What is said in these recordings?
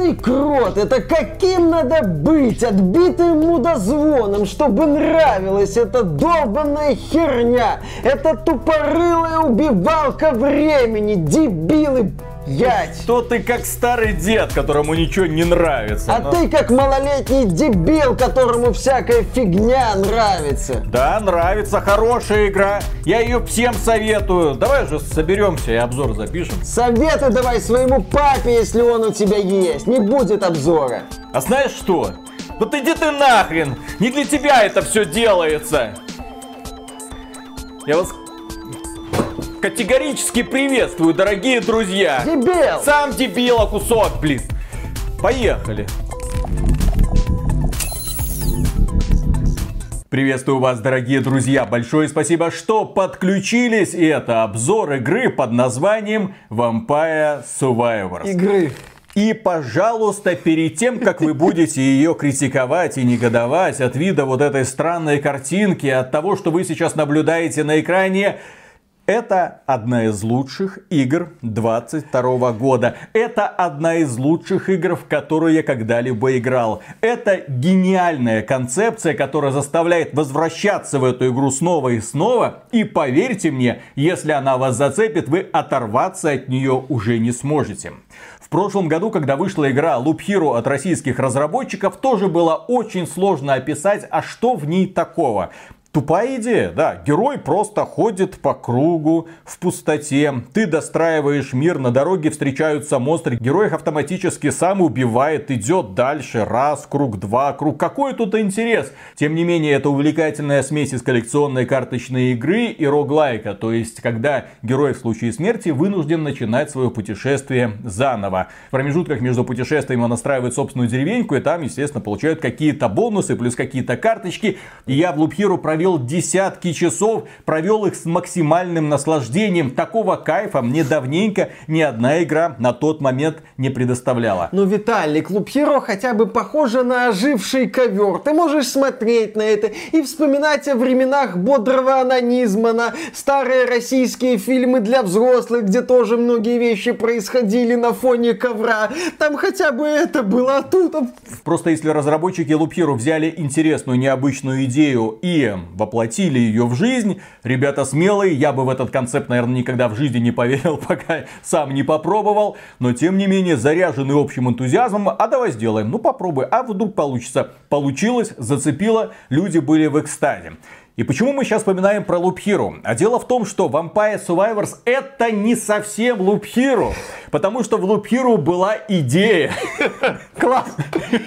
ебаный крот, это каким надо быть отбитым мудозвоном, чтобы нравилась эта долбанная херня, эта тупорылая убивалка времени, дебилы, Ять! Что ты как старый дед, которому ничего не нравится. А но... ты как малолетний дебил, которому всякая фигня нравится. Да, нравится, хорошая игра. Я ее всем советую. Давай же соберемся и обзор запишем. Советы давай своему папе, если он у тебя есть. Не будет обзора. А знаешь что? Вот иди ты нахрен! Не для тебя это все делается! Я вас Категорически приветствую, дорогие друзья! Дебил! Сам дебила кусок, блин! Поехали! Приветствую вас, дорогие друзья! Большое спасибо, что подключились. И это обзор игры под названием Vampire Survivors. Игры. И, пожалуйста, перед тем, как вы будете ее критиковать и негодовать от вида вот этой странной картинки, от того, что вы сейчас наблюдаете на экране, это одна из лучших игр 22 года. Это одна из лучших игр, в которую я когда-либо играл. Это гениальная концепция, которая заставляет возвращаться в эту игру снова и снова. И поверьте мне, если она вас зацепит, вы оторваться от нее уже не сможете. В прошлом году, когда вышла игра Loop Hero от российских разработчиков, тоже было очень сложно описать, а что в ней такого. Тупая идея, да. Герой просто ходит по кругу, в пустоте. Ты достраиваешь мир, на дороге встречаются монстры. Герой их автоматически сам убивает, идет дальше. Раз, круг, два, круг. Какой тут интерес? Тем не менее, это увлекательная смесь из коллекционной карточной игры и роглайка. То есть, когда герой в случае смерти вынужден начинать свое путешествие заново. В промежутках между путешествиями он настраивает собственную деревеньку, и там, естественно, получают какие-то бонусы, плюс какие-то карточки. И я в Hero провел провел десятки часов, провел их с максимальным наслаждением. Такого кайфа мне давненько ни одна игра на тот момент не предоставляла. Ну, Виталий, Клуб Херо хотя бы похоже на оживший ковер. Ты можешь смотреть на это и вспоминать о временах бодрого анонизма, на старые российские фильмы для взрослых, где тоже многие вещи происходили на фоне ковра. Там хотя бы это было, а тут... Просто если разработчики Loop Hero взяли интересную, необычную идею и воплотили ее в жизнь. Ребята смелые, я бы в этот концепт, наверное, никогда в жизни не поверил, пока сам не попробовал. Но, тем не менее, заряженный общим энтузиазмом, а давай сделаем, ну попробуй, а вдруг получится. Получилось, зацепило, люди были в экстазе. И почему мы сейчас вспоминаем про Loop Hero? А дело в том, что Vampire Survivors это не совсем Loop Hero. Потому что в Loop Hero была идея. Класс.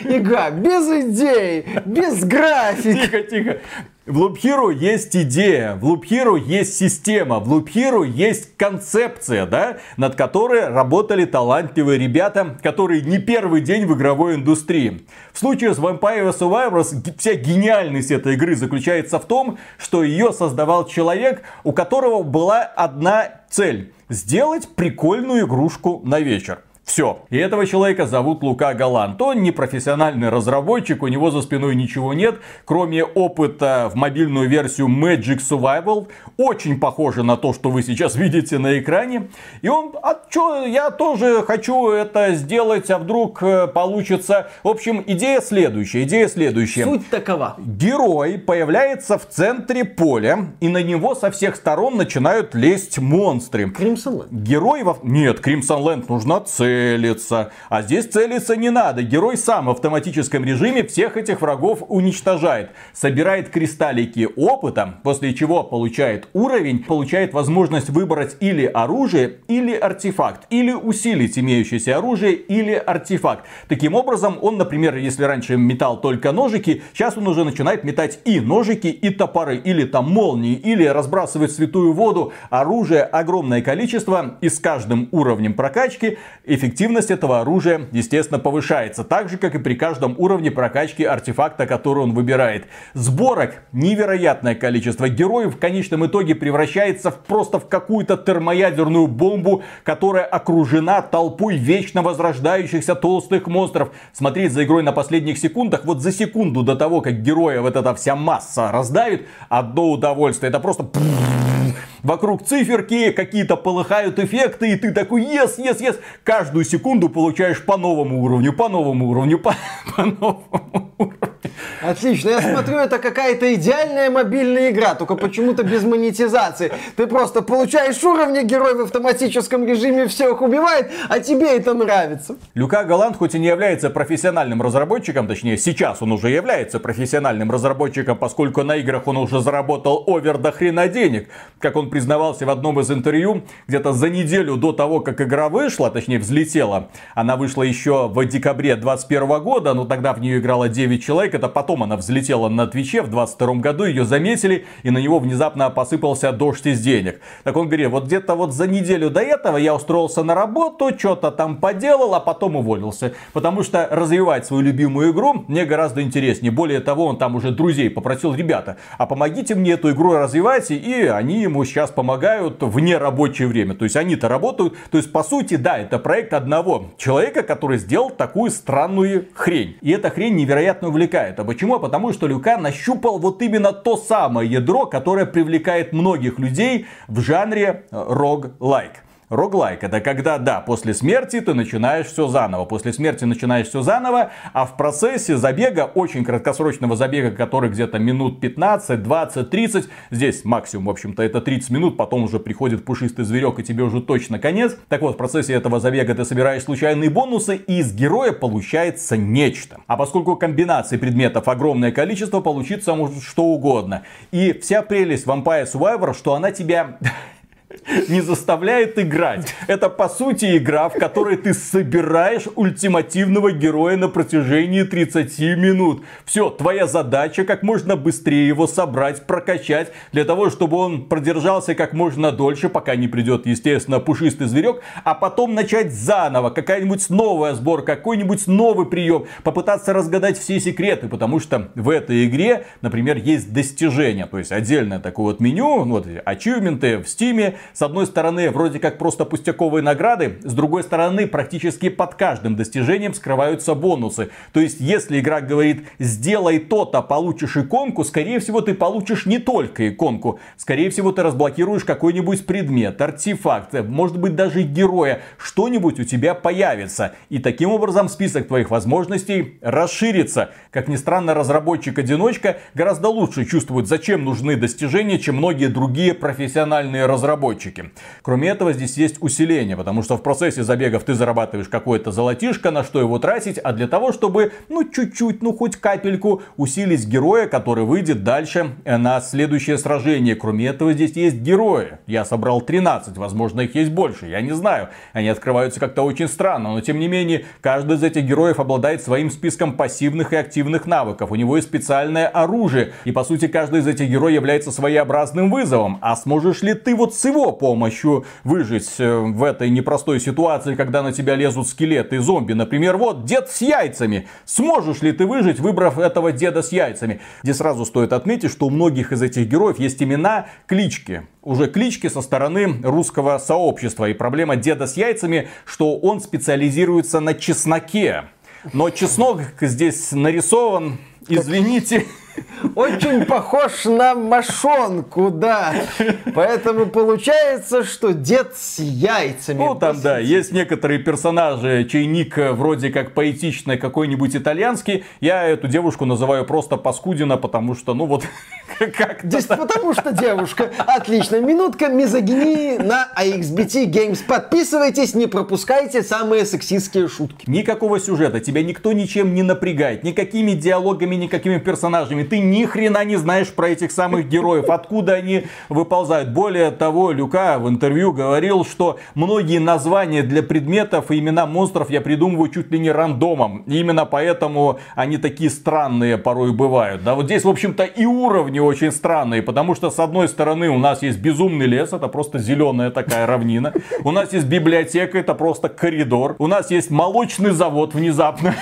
Игра без идей, без графики. Тихо, тихо. В Loop Hero есть идея, в Loop Hero есть система, в Loop Hero есть концепция, да, над которой работали талантливые ребята, которые не первый день в игровой индустрии. В случае с Vampire Survivors вся гениальность этой игры заключается в том, что ее создавал человек, у которого была одна цель. Сделать прикольную игрушку на вечер. Все. И этого человека зовут Лука Галант. Он не профессиональный разработчик, у него за спиной ничего нет, кроме опыта в мобильную версию Magic Survival. Очень похоже на то, что вы сейчас видите на экране. И он, а что, я тоже хочу это сделать, а вдруг э, получится. В общем, идея следующая, идея следующая. Суть такова. Герой появляется в центре поля, и на него со всех сторон начинают лезть монстры. Кримсон Лэнд. Герой во... Нет, Кримсон Лэнд нужна цель целиться. А здесь целиться не надо. Герой сам в автоматическом режиме всех этих врагов уничтожает. Собирает кристаллики опыта, после чего получает уровень, получает возможность выбрать или оружие, или артефакт. Или усилить имеющееся оружие, или артефакт. Таким образом, он, например, если раньше метал только ножики, сейчас он уже начинает метать и ножики, и топоры, или там молнии, или разбрасывать святую воду. Оружие огромное количество, и с каждым уровнем прокачки эффективность этого оружия, естественно, повышается. Так же, как и при каждом уровне прокачки артефакта, который он выбирает. Сборок невероятное количество. Героев в конечном итоге превращается в, просто в какую-то термоядерную бомбу, которая окружена толпой вечно возрождающихся толстых монстров. Смотреть за игрой на последних секундах, вот за секунду до того, как героя вот эта вся масса раздавит, одно удовольствие. Это просто Вокруг циферки, какие-то полыхают эффекты, и ты такой, ес, ес, ес. Каждую секунду получаешь по новому уровню, по новому уровню, по, по новому уровню. Отлично. Я смотрю, это какая-то идеальная мобильная игра, только почему-то без монетизации. Ты просто получаешь уровни, герой в автоматическом режиме всех убивает, а тебе это нравится. Люка Галант хоть и не является профессиональным разработчиком, точнее сейчас он уже является профессиональным разработчиком, поскольку на играх он уже заработал овер до хрена денег. Как он признавался в одном из интервью, где-то за неделю до того, как игра вышла, точнее взлетела, она вышла еще в декабре 2021 года, но тогда в нее играло 9 человек, это потом она взлетела на Твиче в 22 году, ее заметили, и на него внезапно посыпался дождь из денег. Так он говорит, вот где-то вот за неделю до этого я устроился на работу, что-то там поделал, а потом уволился. Потому что развивать свою любимую игру мне гораздо интереснее. Более того, он там уже друзей попросил, ребята, а помогите мне эту игру развивать, и они ему сейчас помогают в нерабочее время. То есть они-то работают. То есть, по сути, да, это проект одного человека, который сделал такую странную хрень. И эта хрень невероятно увлекает. А почему? Потому что Люка нащупал вот именно то самое ядро, которое привлекает многих людей в жанре рог-лайк. Роглайк это когда, да, после смерти ты начинаешь все заново. После смерти начинаешь все заново, а в процессе забега, очень краткосрочного забега, который где-то минут 15, 20, 30, здесь максимум, в общем-то, это 30 минут, потом уже приходит пушистый зверек и тебе уже точно конец. Так вот, в процессе этого забега ты собираешь случайные бонусы и из героя получается нечто. А поскольку комбинаций предметов огромное количество, получится может что угодно. И вся прелесть Vampire Survivor, что она тебя не заставляет играть. Это по сути игра, в которой ты собираешь ультимативного героя на протяжении 30 минут. Все, твоя задача как можно быстрее его собрать, прокачать, для того, чтобы он продержался как можно дольше, пока не придет, естественно, пушистый зверек, а потом начать заново, какая-нибудь новая сборка, какой-нибудь новый прием, попытаться разгадать все секреты, потому что в этой игре, например, есть достижения, то есть отдельное такое вот меню, вот ачивменты в стиме, с одной стороны, вроде как просто пустяковые награды, с другой стороны, практически под каждым достижением скрываются бонусы. То есть, если игра говорит, сделай то-то, получишь иконку, скорее всего, ты получишь не только иконку. Скорее всего, ты разблокируешь какой-нибудь предмет, артефакт, может быть, даже героя. Что-нибудь у тебя появится. И таким образом список твоих возможностей расширится. Как ни странно, разработчик-одиночка гораздо лучше чувствует, зачем нужны достижения, чем многие другие профессиональные разработчики разработчики. Кроме этого, здесь есть усиление, потому что в процессе забегов ты зарабатываешь какое-то золотишко, на что его тратить, а для того, чтобы, ну, чуть-чуть, ну, хоть капельку усилить героя, который выйдет дальше э, на следующее сражение. Кроме этого, здесь есть герои. Я собрал 13, возможно, их есть больше, я не знаю. Они открываются как-то очень странно, но тем не менее, каждый из этих героев обладает своим списком пассивных и активных навыков. У него есть специальное оружие, и по сути, каждый из этих героев является своеобразным вызовом. А сможешь ли ты вот с его помощью выжить э, в этой непростой ситуации, когда на тебя лезут скелеты и зомби. Например, вот дед с яйцами. Сможешь ли ты выжить, выбрав этого деда с яйцами? Здесь сразу стоит отметить, что у многих из этих героев есть имена, клички уже клички со стороны русского сообщества. И проблема деда с яйцами, что он специализируется на чесноке. Но чеснок здесь нарисован, извините. Очень похож на мошонку, да. Поэтому получается, что дед с яйцами. Ну, там, да, есть некоторые персонажи, чей ник вроде как поэтичный, какой-нибудь итальянский. Я эту девушку называю просто Паскудина, потому что, ну вот, как Здесь потому что девушка. Отлично. Минутка мизогинии на AXBT Games. Подписывайтесь, не пропускайте самые сексистские шутки. Никакого сюжета. Тебя никто ничем не напрягает. Никакими диалогами, никакими персонажами ты ни хрена не знаешь про этих самых героев, откуда они выползают. Более того, Люка в интервью говорил, что многие названия для предметов и имена монстров я придумываю чуть ли не рандомом. И именно поэтому они такие странные порой бывают. Да, вот здесь, в общем-то, и уровни очень странные, потому что с одной стороны у нас есть безумный лес, это просто зеленая такая равнина. У нас есть библиотека, это просто коридор. У нас есть молочный завод внезапно.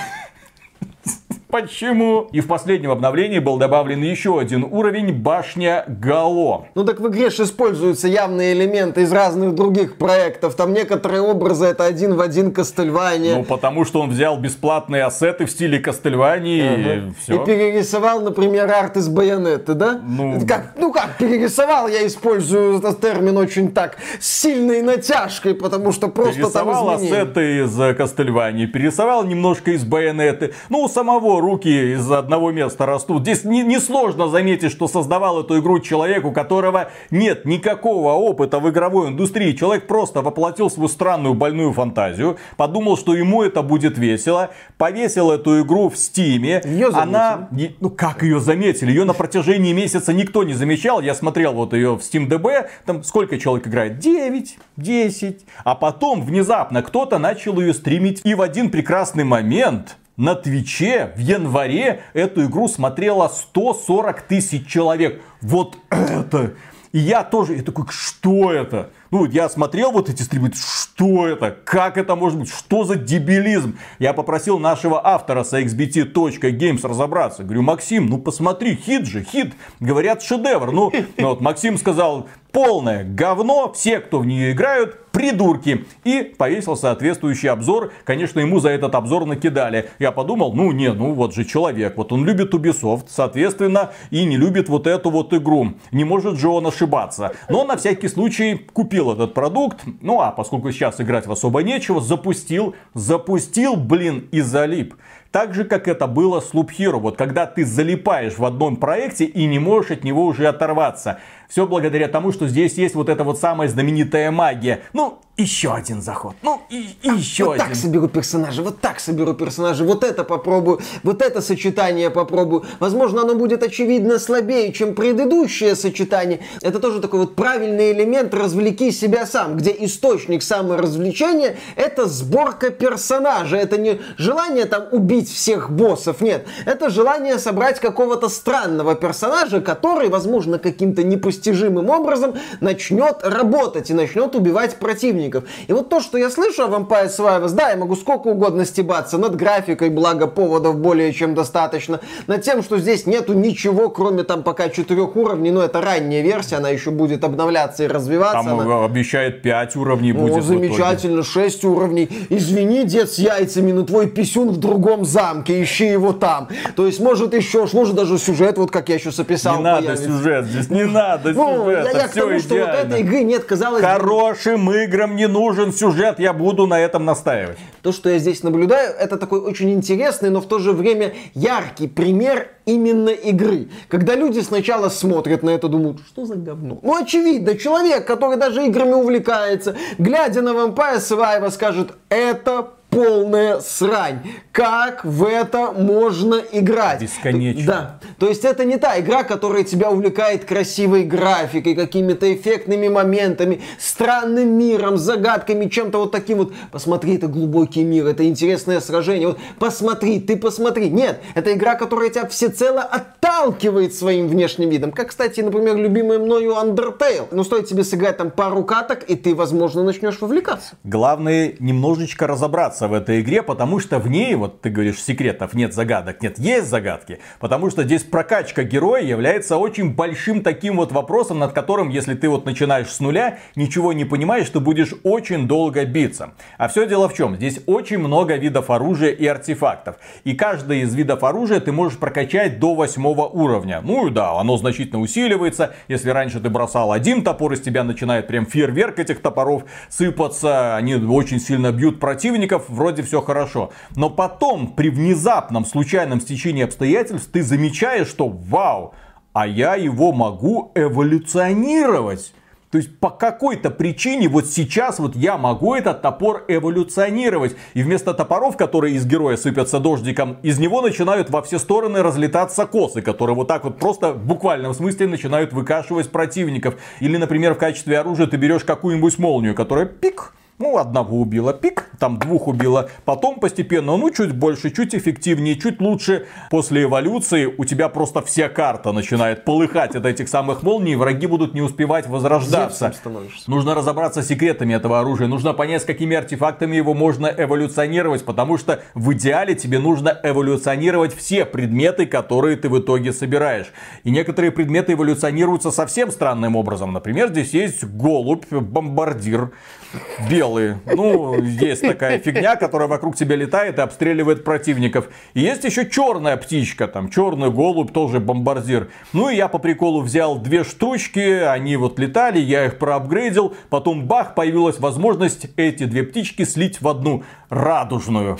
Почему? И в последнем обновлении был добавлен еще один уровень башня Гало. Ну так в игре же используются явные элементы из разных других проектов. Там некоторые образы это один в один Кастельвания. Ну потому что он взял бесплатные ассеты в стиле Кастельвании ага. и все. И перерисовал, например, арт из Байонеты, да? Ну... Как, ну как перерисовал, я использую этот термин очень так, с сильной натяжкой, потому что просто перерисовал там изменения. ассеты из Кастельвании, перерисовал немножко из Байонеты. Ну у самого руки из одного места растут. Здесь несложно не, не заметить, что создавал эту игру человек, у которого нет никакого опыта в игровой индустрии. Человек просто воплотил свою странную больную фантазию, подумал, что ему это будет весело, повесил эту игру в стиме. Ее Она, ну как ее заметили? Ее на протяжении месяца никто не замечал. Я смотрел вот ее в SteamDB, там сколько человек играет? 9, 10. А потом внезапно кто-то начал ее стримить. И в один прекрасный момент на Твиче в январе эту игру смотрело 140 тысяч человек. Вот это! И я тоже, я такой, что это? Ну, я смотрел вот эти стримы, что это? Как это может быть? Что за дебилизм? Я попросил нашего автора с xbt.games разобраться. Говорю, Максим, ну посмотри, хит же, хит. Говорят, шедевр. Ну, ну вот Максим сказал, полное говно, все, кто в нее играют, придурки. И повесил соответствующий обзор. Конечно, ему за этот обзор накидали. Я подумал, ну не, ну вот же человек. Вот он любит Ubisoft, соответственно, и не любит вот эту вот игру. Не может же он ошибаться. Но на всякий случай купил этот продукт. Ну а поскольку сейчас играть в особо нечего, запустил, запустил, блин, и залип. Так же, как это было с Loop Hero. Вот когда ты залипаешь в одном проекте и не можешь от него уже оторваться. Все благодаря тому, что здесь есть вот эта вот самая знаменитая магия. Ну, еще один заход. Ну, и, и еще вот один. так соберу персонажа, вот так соберу персонажа, вот это попробую, вот это сочетание попробую. Возможно, оно будет очевидно слабее, чем предыдущее сочетание. Это тоже такой вот правильный элемент «развлеки себя сам», где источник саморазвлечения — это сборка персонажа. Это не желание там убить всех боссов, нет. Это желание собрать какого-то странного персонажа, который, возможно, каким-то непостижимым непостижимым образом начнет работать и начнет убивать противников. И вот то, что я слышу о Vampire Survivors, да, я могу сколько угодно стебаться над графикой, благо поводов более чем достаточно, над тем, что здесь нету ничего, кроме там пока четырех уровней, но это ранняя версия, она еще будет обновляться и развиваться. Там она... обещает 5 уровней будет. О, замечательно, 6 уровней. Извини, дед с яйцами, но твой писюн в другом замке, ищи его там. То есть, может еще, может даже сюжет, вот как я сейчас описал. Не надо сюжет, здесь не надо ну, сюжета. Я, я к тому, что вот этой игры нет, казалось Хорошим играм не нужен сюжет, я буду на этом настаивать. То, что я здесь наблюдаю, это такой очень интересный, но в то же время яркий пример именно игры. Когда люди сначала смотрят на это, думают, что за говно? Ну, очевидно, человек, который даже играми увлекается, глядя на Vampire Survivor, скажет, это полная срань. Как в это можно играть? Бесконечно. Да. То есть это не та игра, которая тебя увлекает красивой графикой, какими-то эффектными моментами, странным миром, загадками, чем-то вот таким вот. Посмотри, это глубокий мир, это интересное сражение. Вот посмотри, ты посмотри. Нет, это игра, которая тебя всецело отталкивает своим внешним видом. Как, кстати, например, любимый мною Undertale. Ну, стоит тебе сыграть там пару каток, и ты, возможно, начнешь вовлекаться. Главное немножечко разобраться в этой игре, потому что в ней, вот ты говоришь, секретов нет, загадок нет, есть загадки. Потому что здесь прокачка героя является очень большим таким вот вопросом, над которым, если ты вот начинаешь с нуля, ничего не понимаешь, ты будешь очень долго биться. А все дело в чем? Здесь очень много видов оружия и артефактов. И каждый из видов оружия ты можешь прокачать до восьмого уровня. Ну и да, оно значительно усиливается. Если раньше ты бросал один топор, из тебя начинает прям фейерверк этих топоров сыпаться. Они очень сильно бьют противников вроде все хорошо. Но потом, при внезапном случайном стечении обстоятельств, ты замечаешь, что вау, а я его могу эволюционировать. То есть по какой-то причине вот сейчас вот я могу этот топор эволюционировать. И вместо топоров, которые из героя сыпятся дождиком, из него начинают во все стороны разлетаться косы, которые вот так вот просто в буквальном смысле начинают выкашивать противников. Или, например, в качестве оружия ты берешь какую-нибудь молнию, которая пик, Ну, одного убила пик, там двух убила. Потом постепенно, ну, чуть больше, чуть эффективнее, чуть лучше. После эволюции у тебя просто вся карта начинает полыхать от этих самых молний. Враги будут не успевать возрождаться. Нужно разобраться с секретами этого оружия. Нужно понять, с какими артефактами его можно эволюционировать. Потому что в идеале тебе нужно эволюционировать все предметы, которые ты в итоге собираешь. И некоторые предметы эволюционируются совсем странным образом. Например, здесь есть голубь, бомбардир белые. Ну, есть такая фигня, которая вокруг тебя летает и обстреливает противников. И есть еще черная птичка, там, черный голубь, тоже бомбардир. Ну, и я по приколу взял две штучки, они вот летали, я их проапгрейдил. Потом, бах, появилась возможность эти две птички слить в одну радужную.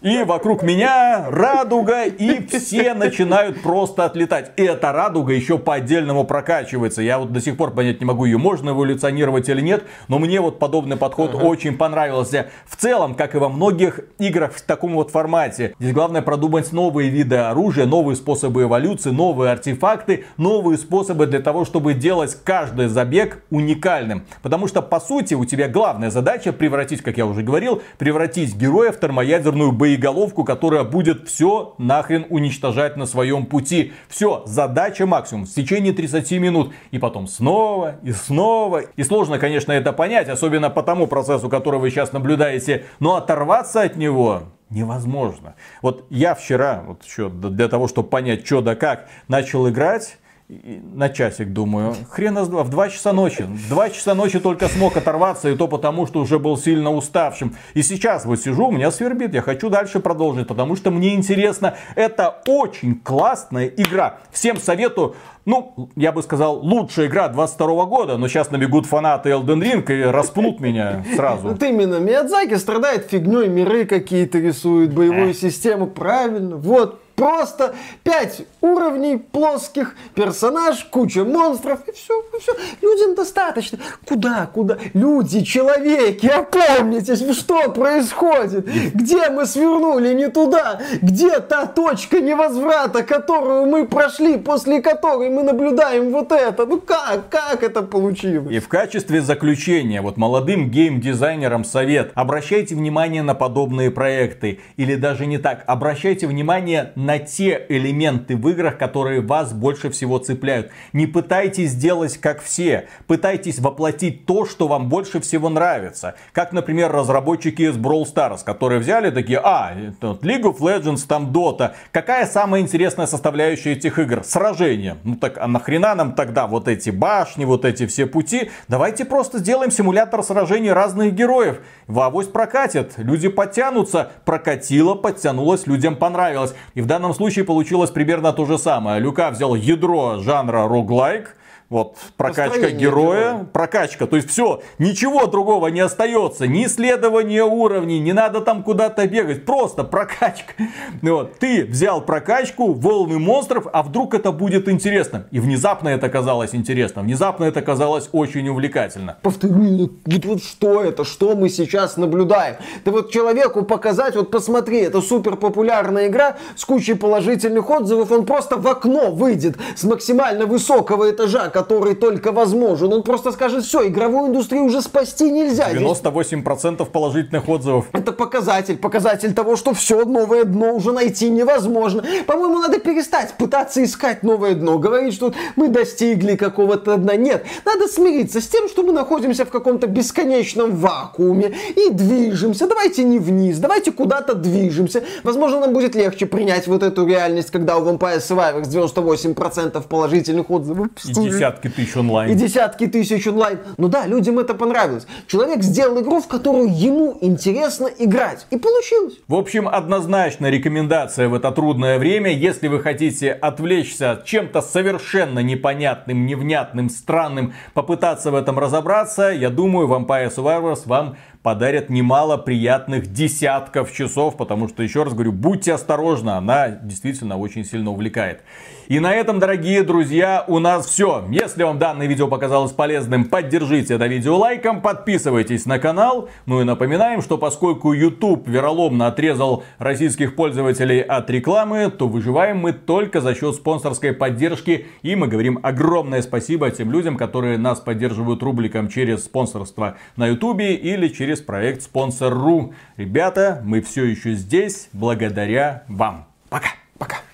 И вокруг меня радуга, и все начинают просто отлетать. И эта радуга еще по отдельному прокачивается. Я вот до сих пор понять не могу, ее можно эволюционировать или нет, но мне вот подобный подход ага. очень понравился. В целом, как и во многих играх в таком вот формате, здесь главное продумать новые виды оружия, новые способы эволюции, новые артефакты, новые способы для того, чтобы делать каждый забег уникальным. Потому что, по сути, у тебя главная задача превратить, как я уже говорил, превратить героя в термоядерную боевую боеголовку, которая будет все нахрен уничтожать на своем пути. Все, задача максимум в течение 30 минут. И потом снова, и снова. И сложно, конечно, это понять, особенно по тому процессу, который вы сейчас наблюдаете. Но оторваться от него невозможно. Вот я вчера, вот еще для того, чтобы понять, что да как, начал играть на часик, думаю. Хрена с два. В 2 часа ночи. В 2 часа ночи только смог оторваться, и то потому, что уже был сильно уставшим. И сейчас вот сижу, у меня свербит. Я хочу дальше продолжить, потому что мне интересно. Это очень классная игра. Всем советую. Ну, я бы сказал, лучшая игра 22 года, но сейчас набегут фанаты Elden Ring и распнут меня сразу. Вот именно, Миядзаки страдает фигней, миры какие-то рисует, боевую систему, правильно. Вот, Просто пять уровней плоских, персонаж, куча монстров, и все, и все. Людям достаточно. Куда, куда? Люди, человеки, опомнитесь, что происходит? Где мы свернули не туда? Где та точка невозврата, которую мы прошли, после которой мы наблюдаем вот это? Ну как, как это получилось? И в качестве заключения, вот молодым геймдизайнерам совет, обращайте внимание на подобные проекты. Или даже не так, обращайте внимание на на те элементы в играх, которые вас больше всего цепляют. Не пытайтесь сделать как все. Пытайтесь воплотить то, что вам больше всего нравится. Как, например, разработчики из Brawl Stars, которые взяли такие, а, League of Legends, там Dota. Какая самая интересная составляющая этих игр? Сражение. Ну так, а нахрена нам тогда вот эти башни, вот эти все пути? Давайте просто сделаем симулятор сражений разных героев. В авось прокатит, люди подтянутся. Прокатило, подтянулось, людям понравилось. И в данном данном случае получилось примерно то же самое. Люка взял ядро жанра роглайк, вот, прокачка героя, героя, прокачка. То есть все, ничего другого не остается. Ни исследования уровней, не надо там куда-то бегать. Просто прокачка. Вот, ты взял прокачку, волны монстров, а вдруг это будет интересно. И внезапно это казалось интересно. Внезапно это казалось очень увлекательно. Повторю, вот, вот что это, что мы сейчас наблюдаем. Да вот человеку показать, вот посмотри, это супер популярная игра с кучей положительных отзывов. Он просто в окно выйдет с максимально высокого этажа, который только возможен. Он просто скажет, все, игровую индустрию уже спасти нельзя. 98% положительных отзывов. Это показатель, показатель того, что все, новое дно уже найти невозможно. По-моему, надо перестать пытаться искать новое дно. Говорить, что мы достигли какого-то дна. Нет, надо смириться с тем, что мы находимся в каком-то бесконечном вакууме и движемся. Давайте не вниз, давайте куда-то движемся. Возможно, нам будет легче принять вот эту реальность, когда у Vampire Survivors 98% положительных отзывов. И десятки тысяч онлайн. И десятки тысяч онлайн. Ну да, людям это понравилось. Человек сделал игру, в которую ему интересно играть. И получилось. В общем, однозначно рекомендация в это трудное время. Если вы хотите отвлечься чем-то совершенно непонятным, невнятным, странным, попытаться в этом разобраться, я думаю, Vampire Survivors вам подарят немало приятных десятков часов, потому что, еще раз говорю, будьте осторожны, она действительно очень сильно увлекает. И на этом, дорогие друзья, у нас все. Если вам данное видео показалось полезным, поддержите это видео лайком, подписывайтесь на канал. Ну и напоминаем, что поскольку YouTube вероломно отрезал российских пользователей от рекламы, то выживаем мы только за счет спонсорской поддержки. И мы говорим огромное спасибо тем людям, которые нас поддерживают рубриком через спонсорство на YouTube или через проект Спонсор.ру. Ребята, мы все еще здесь благодаря вам. Пока. Пока.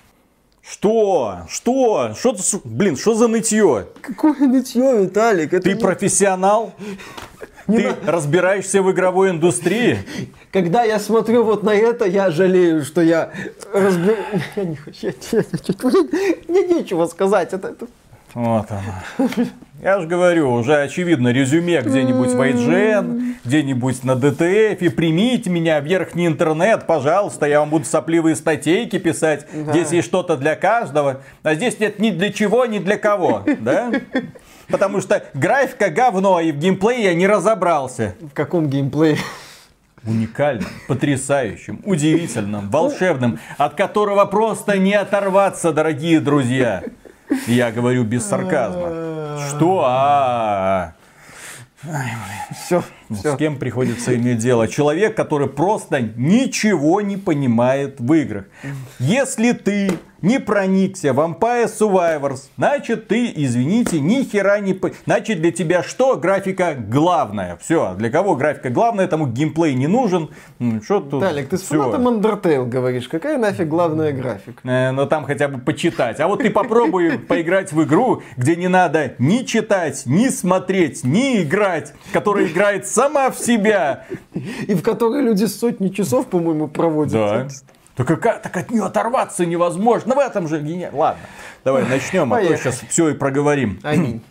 Что? Что? Что, ты- блин, что за нытье? Какое нытье, Виталик? Это Ты не- профессионал? Не Ты разбираешься в игровой индустрии? Когда я смотрю вот на это, я жалею, что я разбер... Я не хочу, я, я- я- мне нечего сказать. Это, это- Вот она. Я же говорю, уже очевидно, резюме где-нибудь в IGN, где-нибудь на DTF, и примите меня, верхний интернет, пожалуйста, я вам буду сопливые статейки писать. Здесь есть что-то для каждого, а здесь нет ни для чего, ни для кого, да? Потому что графика говно, и в геймплее я не разобрался. В каком геймплее? Уникальным, потрясающим, удивительным, волшебным, от которого просто не оторваться, дорогие друзья. Я говорю без сарказма. Что? А, Все, ну, С кем приходится иметь дело? Человек, который просто ничего не понимает в играх. Если ты не проникся в Vampire Survivors, значит ты, извините, ни хера не... Значит для тебя что? Графика главная. Все. Для кого графика главная, тому геймплей не нужен. М, Что тут? Виталик, ты с фанатом Undertale говоришь. Какая нафиг главная графика? Э, Но там хотя бы почитать. А вот ты попробуй поиграть в игру, где не надо ни читать, ни смотреть, ни играть, которая играет сама в себя. И в которой люди сотни часов, по-моему, проводят. Да. Так, как, так от нее оторваться невозможно. В этом же гениально. Ладно, давай начнем, а то сейчас все и проговорим. Аминь.